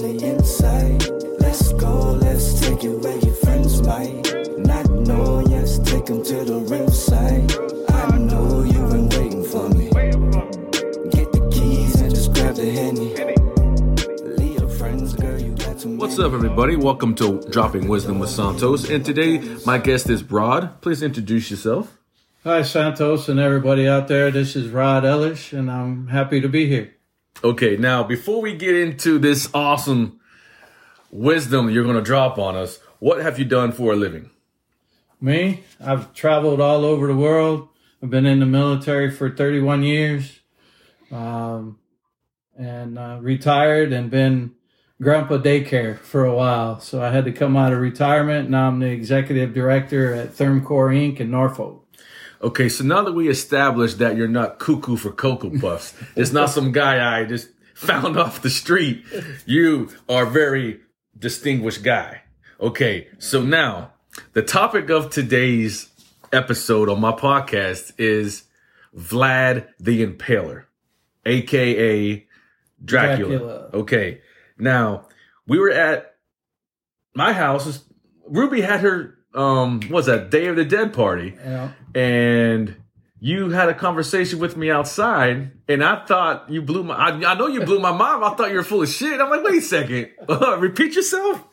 feel it on the inside. Let's go, let's take it where your friends might not know. Yes, take them to the ringside. I know you've been waiting for me. Get the keys and just grab the henny. Leave your friends, girl, you got too What's up, everybody? Welcome to Dropping Wisdom with Santos. And today, my guest is Rod. Please introduce yourself. Hi, Santos, and everybody out there. This is Rod Ellis, and I'm happy to be here. Okay, now, before we get into this awesome wisdom you're going to drop on us, what have you done for a living? Me, I've traveled all over the world. I've been in the military for 31 years, um, and uh, retired and been grandpa daycare for a while. So I had to come out of retirement. Now I'm the executive director at Thermcore Inc. in Norfolk. Okay, so now that we established that you're not cuckoo for Cocoa Puffs, it's not some guy I just found off the street. You are a very distinguished guy. Okay, so now the topic of today's episode on my podcast is Vlad the Impaler, aka Dracula. Dracula. Okay, now we were at my house. Ruby had her um, what was that Day of the Dead party know, and you had a conversation with me outside, and I thought you blew my. I, I know you blew my mind. I thought you were full of shit. I'm like, wait a second, repeat yourself.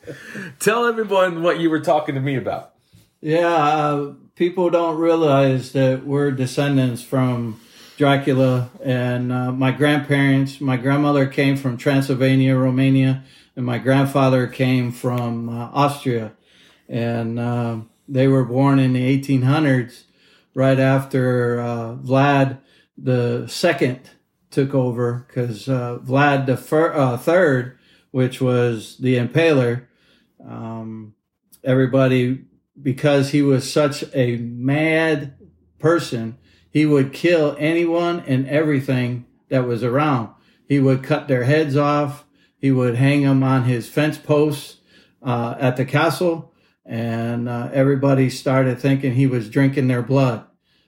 Tell everyone what you were talking to me about. Yeah, uh, people don't realize that we're descendants from Dracula, and uh, my grandparents. My grandmother came from Transylvania, Romania, and my grandfather came from uh, Austria, and uh, they were born in the 1800s, right after uh, Vlad the Second took over, because uh, Vlad the fir- uh, Third, which was the Impaler, um, everybody because he was such a mad person, he would kill anyone and everything that was around. He would cut their heads off. He would hang them on his fence posts uh, at the castle, and uh, everybody started thinking he was drinking their blood.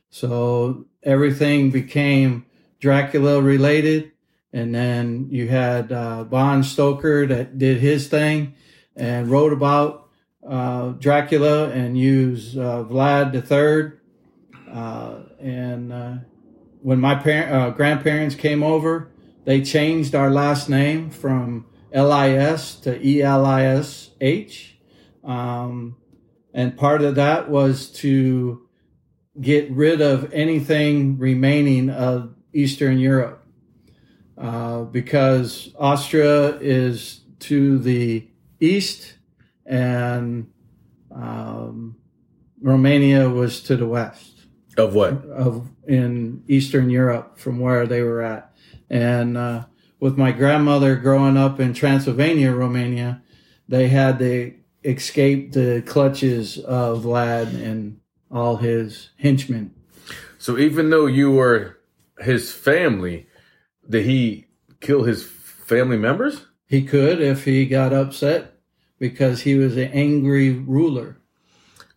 So everything became Dracula related. And then you had uh, Bon Stoker that did his thing and wrote about uh, Dracula and used uh, Vlad the Third. Uh, and uh, when my par- grandparents came over, they changed our last name from L-I-S to E-L-I-S-H. Um, and part of that was to get rid of anything remaining of Eastern Europe. Uh, because Austria is to the east and um, Romania was to the west Of what? of in Eastern Europe from where they were at. And uh, with my grandmother growing up in Transylvania, Romania, they had to escape the clutches of Vlad and all his henchmen. So even though you were his family, did he kill his family members? He could if he got upset because he was an angry ruler.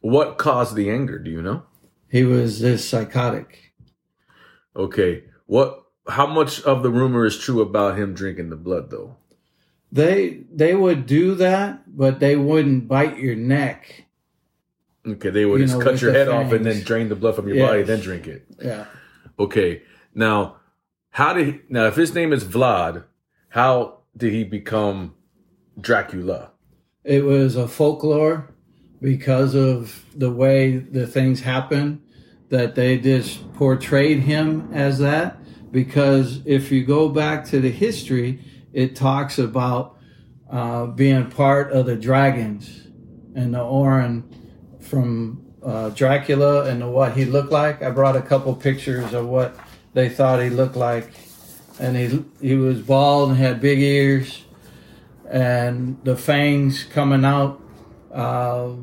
What caused the anger? Do you know? He was this psychotic. Okay. What? How much of the rumor is true about him drinking the blood, though? They they would do that, but they wouldn't bite your neck. Okay, they would You just know, cut your head off and then drain the blood from your Yes. body, then drink it. Yeah. Okay. Now, how did he, now if his name is Vlad, how did he become Dracula? It was a folklore because of the way the things happen that they just portrayed him as that. Because if you go back to the history, it talks about uh, being part of the dragons and the Orin from uh, Dracula and what he looked like. I brought a couple pictures of what they thought he looked like, and he he was bald and had big ears and the fangs coming out. Uh,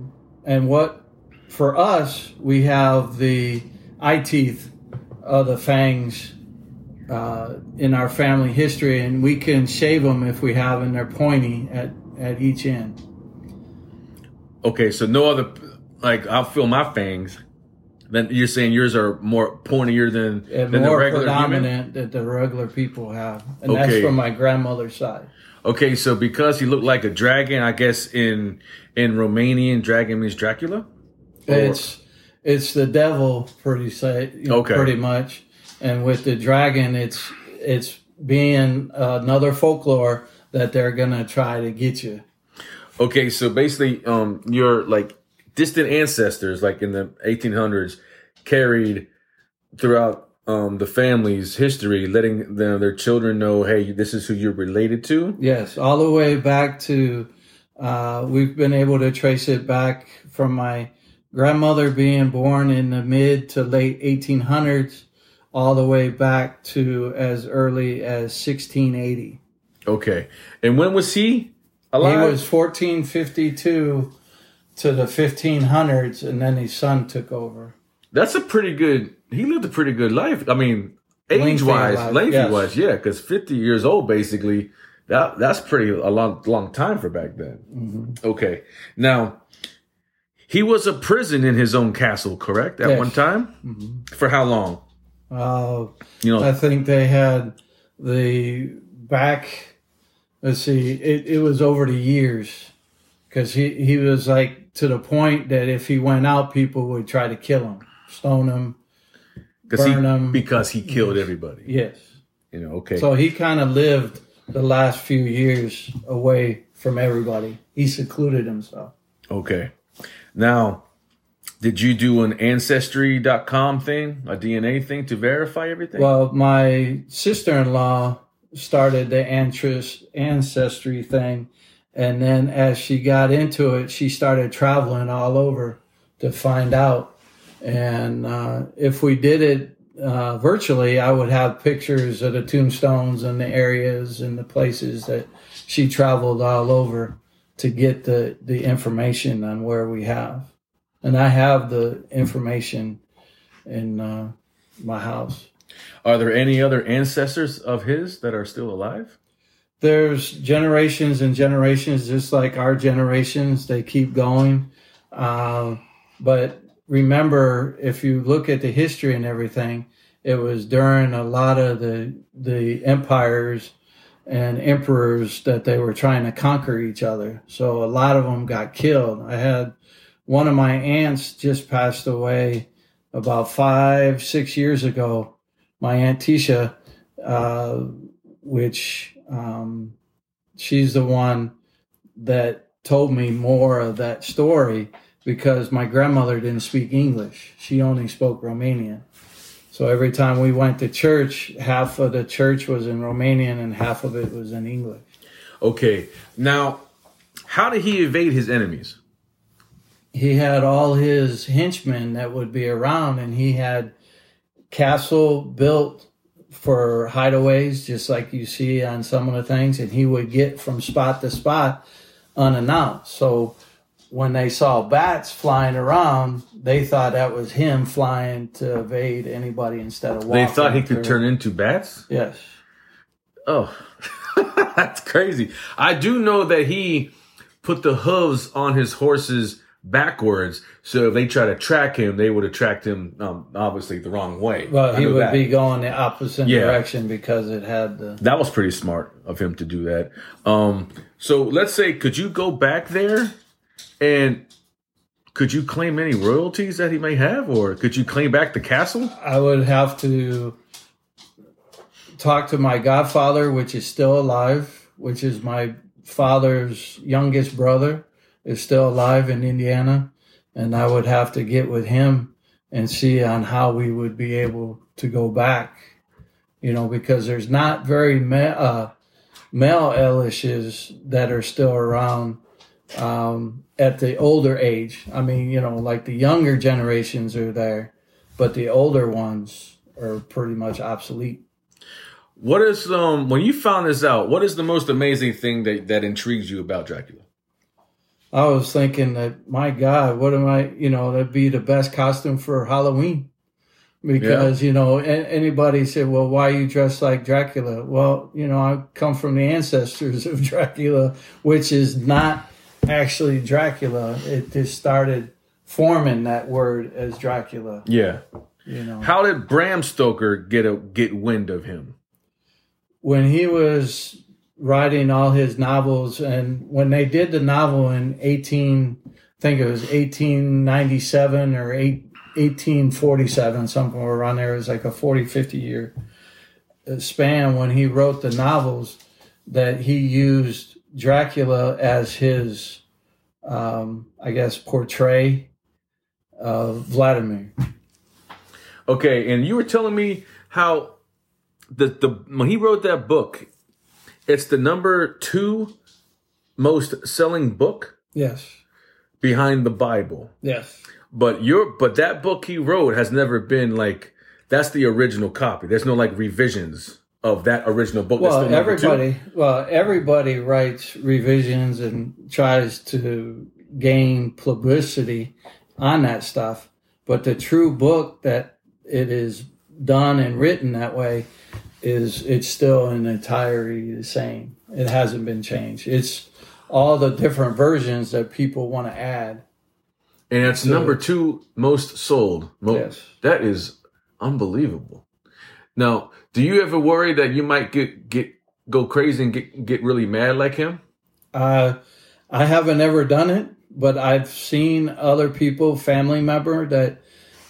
and what for us, we have the eye teeth of the fangs uh, in our family history, and we can shave them if we have, and they're pointy at, at each end. Okay, so no other like I'll feel my fangs. Then you're saying yours are more pointier than, and than the more regular human? predominant that the regular people have, and Okay. that's from my grandmother's side. Okay, so because he looked like a dragon, I guess in in Romanian, dragon means Dracula. It's it's the devil, pretty say, you know, Okay. pretty much. And with the dragon, it's it's being another folklore that they're gonna try to get you. Okay, so basically, um, your like distant ancestors, like in the 1800s, carried throughout um the family's history, letting them, their children know, hey, this is who you're related to. Yes, all the way back to uh, we've been able to trace it back from my grandmother being born in the mid to late 1800s, all the way back to as early as 1680. Okay, and when was he alive? He was 1452 to the 1500s, and then his son took over. That's a pretty good. He lived a pretty good life. I mean, age wise, lengthy yes. wise, yeah, because 50 years old, basically, that that's pretty a long long time for back then. Mm-hmm. Okay, now he was a prison in his own castle, correct? At Yes. one time, for how long? Uh, You know, I think they had the back. Let's see, it, it was over the years because he, he was like to the point that if he went out, people would try to kill him, stone him. because he burn 'em. because he killed everybody. Yes. You know, okay. So he kind of lived the last few years away from everybody. He secluded himself. Okay. Now, did you do an ancestry.com thing, a DNA thing to verify everything? Well, my sister in law started the ancestry thing. And then as she got into it, she started traveling all over to find out. And uh, if we did it uh, virtually, I would have pictures of the tombstones and the areas and the places that she traveled all over to get the, the information on where we have. And I have the information in uh, my house. Are there any other ancestors of his that are still alive? there's generations and generations, just like our generations, they keep going. Uh, but remember, if you look at the history and everything, it was during a lot of the the empires and emperors that they were trying to conquer each other. So a lot of them got killed. I had one of my aunts just passed away about five, six years ago. My aunt Tisha, uh, which um, she's the one that told me more of that story because my grandmother didn't speak English. She only spoke Romanian. So every time we went to church, half of the church was in Romanian and half of it was in English. Okay. Now, how did he evade his enemies? He had all his henchmen that would be around and he had castle built for hideaways just like you see on some of the things and he would get from spot to spot unannounced so when they saw bats flying around they thought that was him flying to evade anybody instead of walking They thought he could through. turn into bats? yes Oh, that's crazy. I do know that he put the hooves on his horses backwards, so if they try to track him, they would attract him, um, obviously the wrong way. well I he would that. be going the opposite Yeah. direction because it had the That was pretty smart of him to do that. Um, so let's say, could you go back there and could you claim any royalties that he may have, or could you claim back the castle? I would have to talk to my godfather, which is still alive, which is my father's youngest brother, is still alive in Indiana. And I would have to get with him and see on how we would be able to go back, you know, because there's not very ma- uh, male Elishes that are still around um, at the older age. I mean, you know, like the younger generations are there, but the older ones are pretty much obsolete. What is um when you found this out? What is the most amazing thing that that intrigues you about Dracula? I was thinking that, my God, what am I, you know, that'd be the best costume for Halloween. Because, you know, anybody said, well, why you dressed like Dracula? Well, you know, I come from the ancestors of Dracula, which is not actually Dracula. It just started forming that word as Dracula. Yeah. You know, How did Bram Stoker get a get wind of him? when he was writing all his novels, and when they did the novel in eighteen, I think it was eighteen ninety seven or eight. 1847 something around there it was like a 40 50 year uh, span when he wrote the novels that he used dracula as his um, i guess portray of vladimir Okay, and you were telling me how the the when he wrote that book, it's the number two most selling book yes behind the Bible. yes But your but that book he wrote has never been like that's the original copy. There's no like revisions of that original book. Well still number two? everybody well everybody writes revisions and tries to gain publicity on that stuff but the true book that it is done and written that way is it's still in entirety the same it hasn't been changed it's all the different versions that people want to add and it's number two most sold. Yes. That is unbelievable. Now, do you ever worry that you might get get go crazy and get get really mad like him? Uh, I haven't ever done it, but I've seen other people, family member that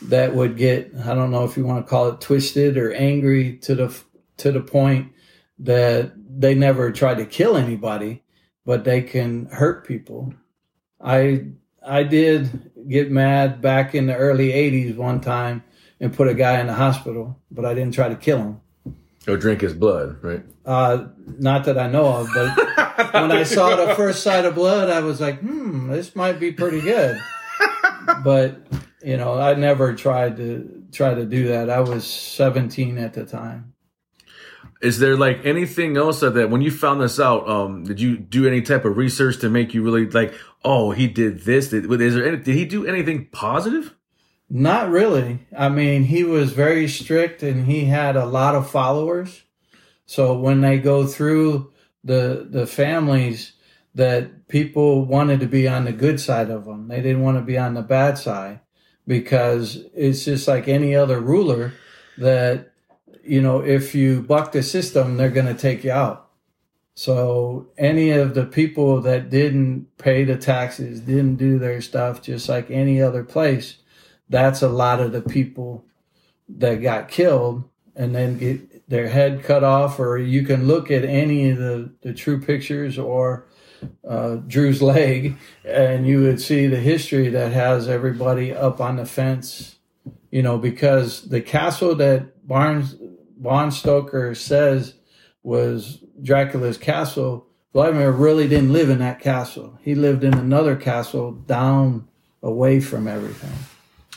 that would get I don't know if you want to call it twisted or angry to the to the point that they never tried to kill anybody, but they can hurt people. I I did get mad back in the early '80s one time and put a guy in the hospital, but I didn't try to kill him. Or drink his blood, right? Uh, not that I know of, but when I saw the first sight of blood, I was like, hmm, this might be pretty good. but you know, I never tried to try to do that. I was 17 at the time. Is there like anything else that, when you found this out, um, did you do any type of research to make you really like, oh, he did this? Did, is there any, did he do anything positive? Not really. I mean, he was very strict and he had a lot of followers. So when they go through the the families that people wanted to be on the good side of them. They didn't want to be on the bad side because it's just like any other ruler that you know, if you buck the system, they're going to take you out. So any of the people that didn't pay the taxes, didn't do their stuff, just like any other place, that's a lot of the people that got killed and then get their head cut off. Or you can look at any of the, the true pictures or uh, Drew's leg, and you would see the history that has everybody up on the fence. You know, because the castle that Barnes Bond Stoker says was Dracula's castle. Vladimir really didn't live in that castle. He lived in another castle down away from everything.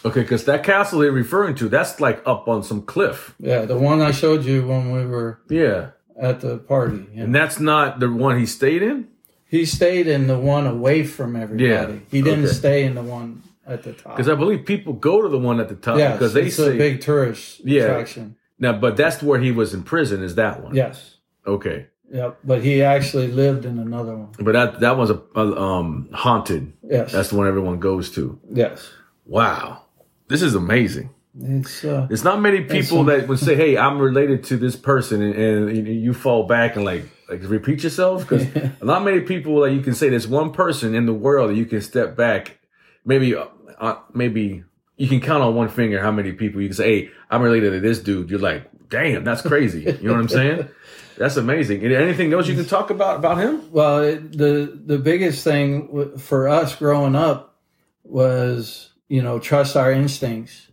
Okay, because that castle they're referring to, that's like up on some cliff. Yeah, the one I showed you when we were Yeah. at the party. Yeah. And that's not the one he stayed in? He stayed in the one away from everybody. Yeah, He didn't okay. stay in the one at the top. Because I believe people go to the one at the top Yes, because they it's say a big tourist Yeah. attraction. Now, but that's where he was in prison. Is that one? Yes. Okay, Yep. But he actually lived in another one. but that that was a, a um haunted. Yes. That's the one everyone goes to. yes. Wow, this is amazing. It's uh, It's not many people that would say, "Hey, I'm related to this person," and, and you- fall back and like like repeat yourself because not many people that you can say there's one person in the world that you can step back, maybe uh, maybe you can count on one finger how many people you can say, "Hey, I'm related to this dude." You're like, "Damn, that's crazy." You know what I'm saying? That's amazing. Anything else you can talk about about him? Well, it, the the biggest thing for us growing up was you know trust our instincts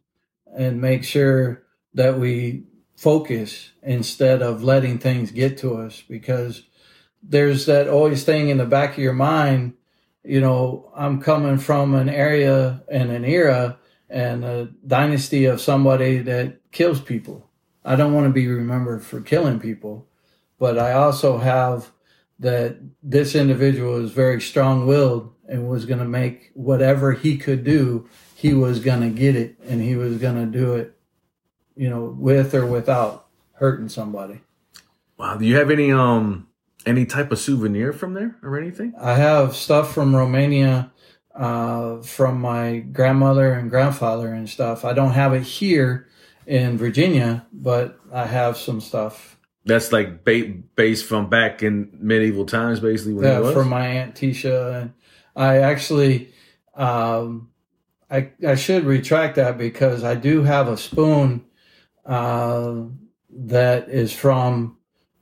and make sure that we focus instead of letting things get to us because there's that always thing in the back of your mind you know i'm coming from an area and an era and a dynasty of somebody that kills people i don't want to be remembered for killing people but i also have that this individual is very strong willed and was going to make whatever he could do, he was going to get it and he was going to do it, you know, with or without hurting somebody. Wow. Do you have any um any type of souvenir from there or anything? I have stuff from Romania uh, from my grandmother and grandfather and stuff. I don't have it here in Virginia, but I have some stuff. That's like ba- based from back in medieval times, basically. When it Yeah, from my aunt Tisha. And I actually, um, I I should retract that because I do have a spoon uh, that is from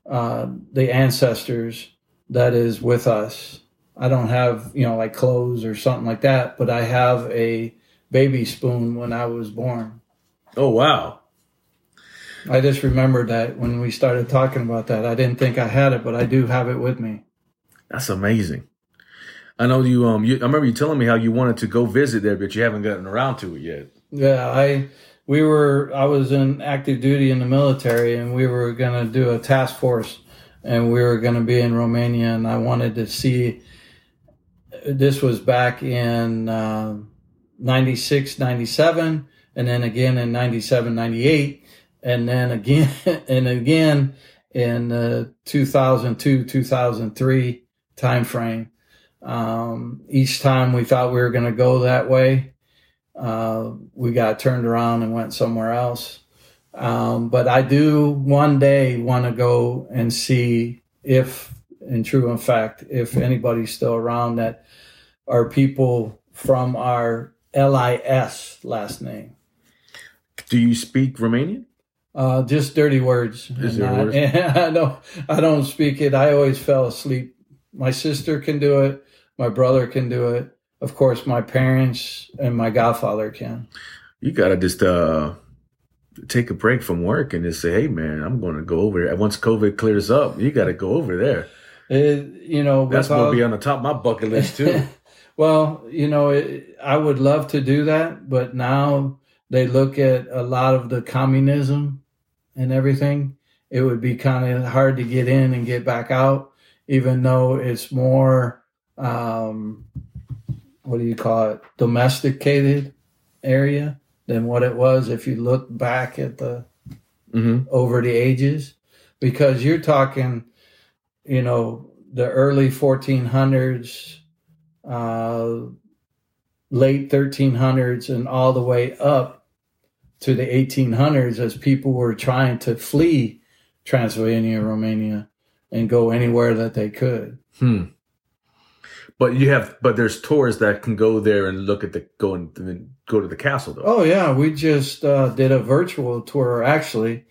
uh, the ancestors that is with us. I don't have you know like clothes or something like that, but I have a baby spoon when I was born. oh wow, I just remembered that when we started talking about that. I didn't think I had it, but I do have it with me. that's amazing. I know you. Um, you, I remember you telling me how you wanted to go visit there, but you haven't gotten around to it yet. Yeah, I we were I was in active duty in the military and we were going to do a task force and we were going to be in Romania and I wanted to see this was back in uh, 96 97 and then again in 97 98 and then again and again in the 2002 2003 time frame um, each time we thought we were going to go that way uh, we got turned around and went somewhere else. Um, but I do one day want to go and see if, in true in fact, if anybody's still around that are people from our LIS last name. Do you speak Romanian? Uh, just dirty words. And dirty I, words? and I don't. I don't speak it. I always fell asleep. My sister can do it. My brother can do it. Of course, my parents and my godfather can. You gotta just uh take a break from work and just say, "Hey, man, I'm going to go over there." Once COVID clears up, you got to go over there. It, you know, That's going to be on the top of my bucket list too. well, you know, it, I would love to do that, but now they look at a lot of the communism and everything. It would be kind of hard to get in and get back out, even though it's more, um, what do you call it, domesticated area than what it was if you look back at the hmm over the ages because you're talking you know the early 1400s uh, late 1300s and all the way up to the 1800s as people were trying to flee transylvania romania and go anywhere that they could Hmm. But you have, but there's tours that can go there and look at the go and, go to the castle though. Oh yeah, we just uh, did a virtual tour. Actually,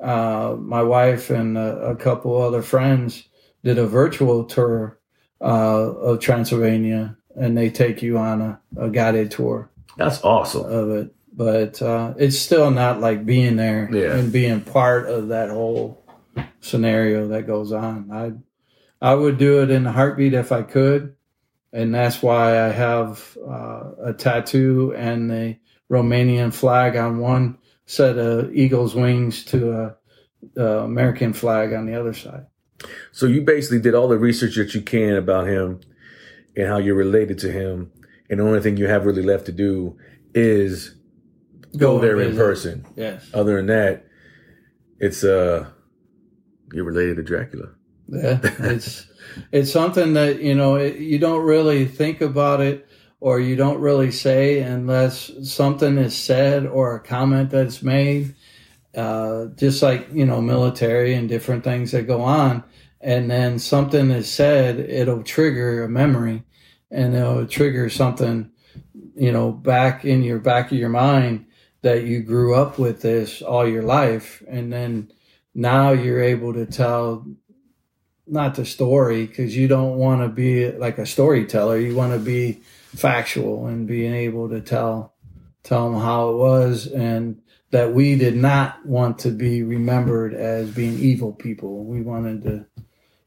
uh, my wife and a, a couple other friends did a virtual tour uh, of Transylvania, and they take you on a, a guided tour That's awesome. of it. But uh, it's still not like being there Yeah. and being part of that whole scenario that goes on. I I would do it in a heartbeat if I could, and that's why I have uh, a tattoo and the Romanian flag on one set of eagle's wings to a, a American flag on the other side. So you basically did all the research that you can about him and how you're related to him, and the only thing you have really left to do is go, and there in person. Yes. Other than that, it's uh, you're related to Dracula. Yeah, it's it's something that you know it, you don't really think about it or you don't really say unless something is said or a comment that's made. Uh, just like you know, military and different things that go on, and then something is said, it'll trigger a memory, and it'll trigger something, you know, back in your back of your mind that you grew up with this all your life, and then now you're able to tell not the story because you don't want to be like a storyteller. You want to be factual and being able to tell tell them how it was. And that we did not want to be remembered as being evil people. We wanted to,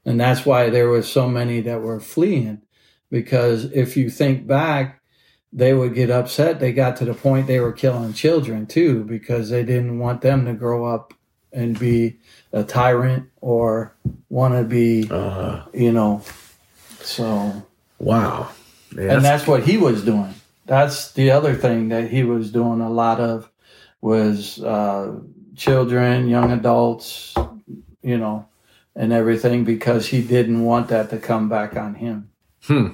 and that's why there was so many that were fleeing because if you think back, they would get upset. They got to the point they were killing children too because they didn't want them to grow up and be a tyrant or want to be, Uh, you know, so wow. Yeah, and that's- that's what he was doing. That's the other thing that he was doing a lot of was uh, children, young adults, you know, and everything because he didn't want that to come back on him. hmm.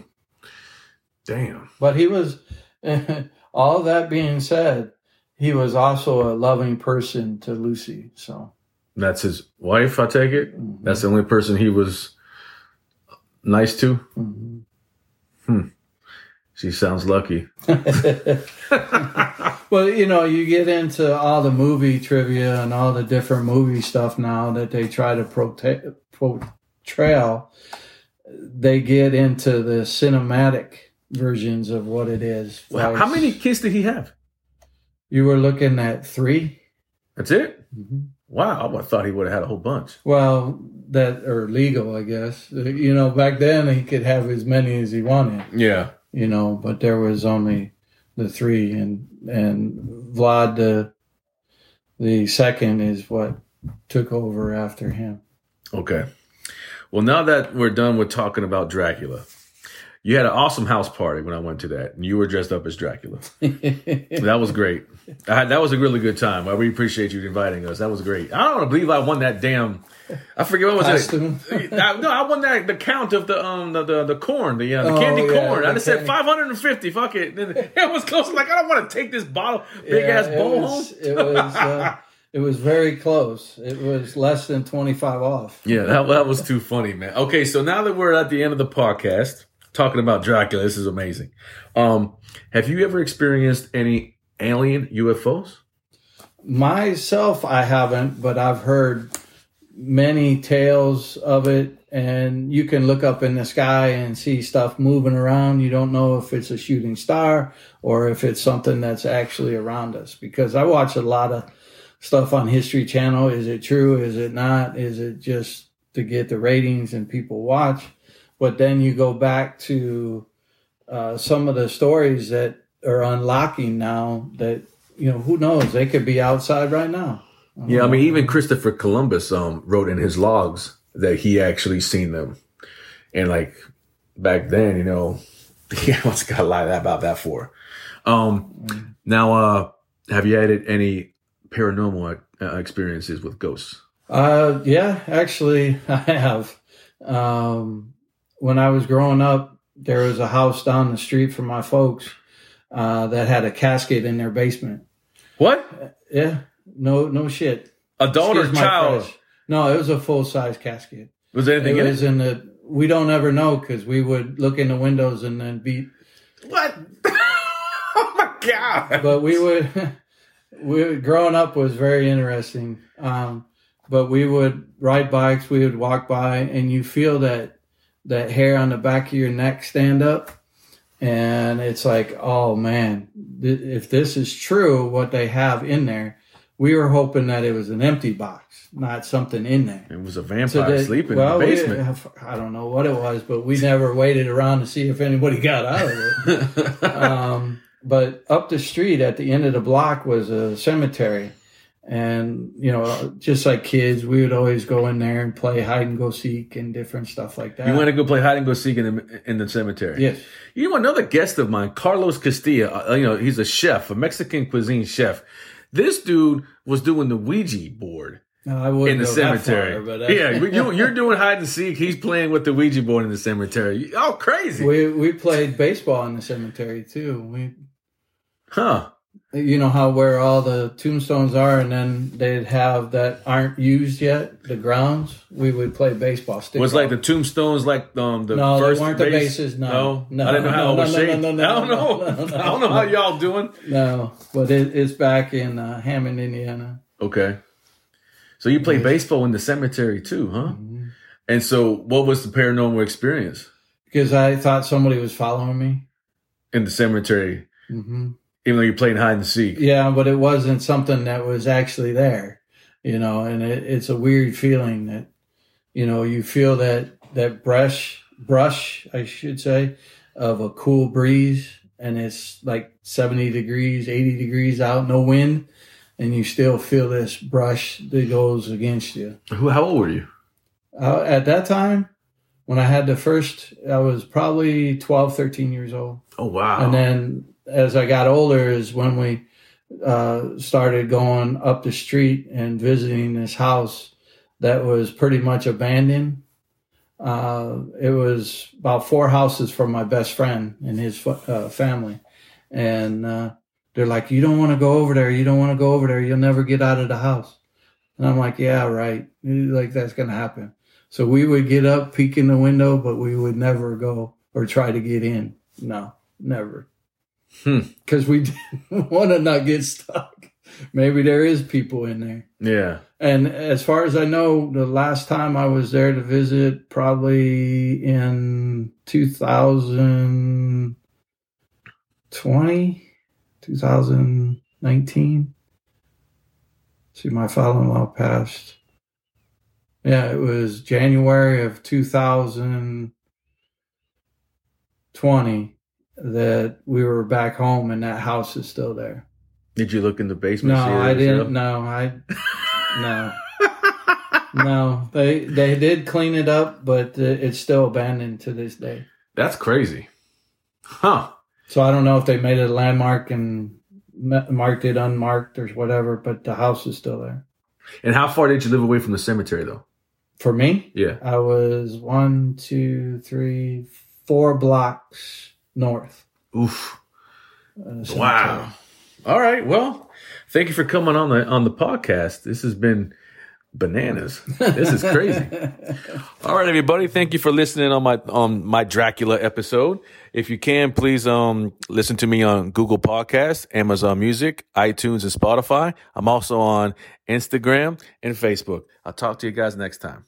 Damn. But he was, all that being said, he was also a loving person to Lucy. So That's his wife, I take it. That's the only person he was nice to. mhm. She sounds lucky. well, you know, you get into all the movie trivia and all the different movie stuff now that they try to prote- portray. They get into the cinematic versions of what it is. How, how many kids did he have? You were looking at 3 That's it? Mhm. Wow, I would have thought he would have had a whole bunch. Well, that are legal, I guess. You know, back then he could have as many as he wanted. Yeah. You know, but there was only the three, and and Vlad the the second is what took over after him. Okay. Well, now that we're done with talking about Dracula, you had an awesome house party when I went to that, and you were dressed up as Dracula. That was great. I had, that was a really good time. I really appreciate you inviting us. That was great. I don't believe I won that damn. I forget what was it. I, no, I won that the count of the um the the, the corn the uh, the Oh, candy yeah, corn. I just said five hundred and fifty. Fuck it. Then it was close. Like I don't want to take this bottle big Yeah, ass it bowl was, home. It was uh, it was very close. It was less than twenty five off. Yeah, that, that was too funny, man. Okay, so now that we're at the end of the podcast talking about Dracula, this is amazing. Um, have you ever experienced any alien UFOs? Myself, I haven't, but I've heard many tales of it. And you can look up in the sky and see stuff moving around. You don't know if it's a shooting star or if it's something that's actually around us. Because I watch a lot of stuff on History Channel. Is it true? Is it not? Is it just to get the ratings and people watch? But then you go back to uh, some of the stories that are unlocking now that you know who knows they could be outside right now Yeah, I mean, even Christopher Columbus um, wrote in his logs that he actually seen them, and like back then, you know, yeah, what's got to lie about that for? Um, now, uh, have you had any paranormal uh, experiences with ghosts? uh yeah actually i have um when i was growing up there was a house down the street from my folks uh that had a casket in their basement What yeah no no shit adult or Excuse child? No it was a full-size casket Was there it anything in it? in the we don't ever know because we would look in the windows and then beat What? oh my god! but we would we growing up was very interesting um but we would ride bikes we would walk by and you feel that that hair on the back of your neck stand up and it's like oh man th- if this is true what they have in there we were hoping that it was an empty box not something in there It was a vampire so that- sleeping well, in the we- basement. I don't know what it was, but we never waited around to see if anybody got out of it. um, but up the street at the end of the block was a cemetery. And, you know, just like kids, we would always go in there and play hide and go seek and different stuff like that. you want to go play hide and go seek in the in the cemetery? Yes. You know, another guest of mine, Carlos Castilla. Uh, you know, he's a chef, a Mexican cuisine chef. This dude was doing the Ouija board No, I wouldn't in the cemetery. far, but uh, yeah, you, you're doing hide and seek. He's playing with the Ouija board in the cemetery. Oh, crazy! we we played baseball in the cemetery too. We huh? You know how where all the tombstones are and then they'd have that aren't used yet the grounds we would play baseball stick Was like the tombstones like um the No, they first weren't the bases, no. no, No, I didn't know how no, it was no, no, shaped. no, no, I don't no, know. no, no, I don't know how y'all doing. no but it, it's back in uh, hammond indiana Okay, so you play baseball in the cemetery too, huh? And so, what was the paranormal experience because i thought somebody was following me in the cemetery? hmm Even though you're playing hide and seek. yeah but it wasn't something that was actually there you know and it, it's a weird feeling that you know you feel that that brush brush i should say of a cool breeze and it's like 70 degrees 80 degrees out no wind and you still feel this brush that goes against you Who? How old were you? uh, at that time when i had the first i was probably 12 13 years old Oh wow! and then as I got older is when we uh, started going up the street and visiting this house that was pretty much abandoned. Uh, it was about four houses from my best friend and his uh, family, and uh, they're like, "You don't want to go over there. You don't want to go over there. You'll never get out of the house." And I'm like, "Yeah, right. Like that's gonna happen." So we would get up, peek in the window, but we would never go or try to get in. No, never. Hmm. Because we didn't want to not get stuck. Maybe there is people in there. Yeah. And as far as I know, the last time I was there to visit, probably in 2020, 2019. See, my father in law passed. Yeah, it was January of 2020 that we were back home and that house is still there. Did you look in the basement? No, I didn't. No, I no, no. They they did clean it up, but uh, it's still abandoned to this day. That's crazy. Huh. So I don't know if they made it a landmark and marked it unmarked or whatever, but the house is still there. And how far did you live away from the cemetery though? For me, Yeah. I was one, two, three, four blocks north. Oof. of the. Wow. All right. Well, thank you for coming on the on the podcast. This has been bananas. This is crazy. All right, everybody. Thank you for listening on my on my Dracula episode. If you can, please um listen to me on Google Podcasts, Amazon Music, iTunes, and Spotify. I'm also on Instagram and Facebook. I'll talk to you guys next time.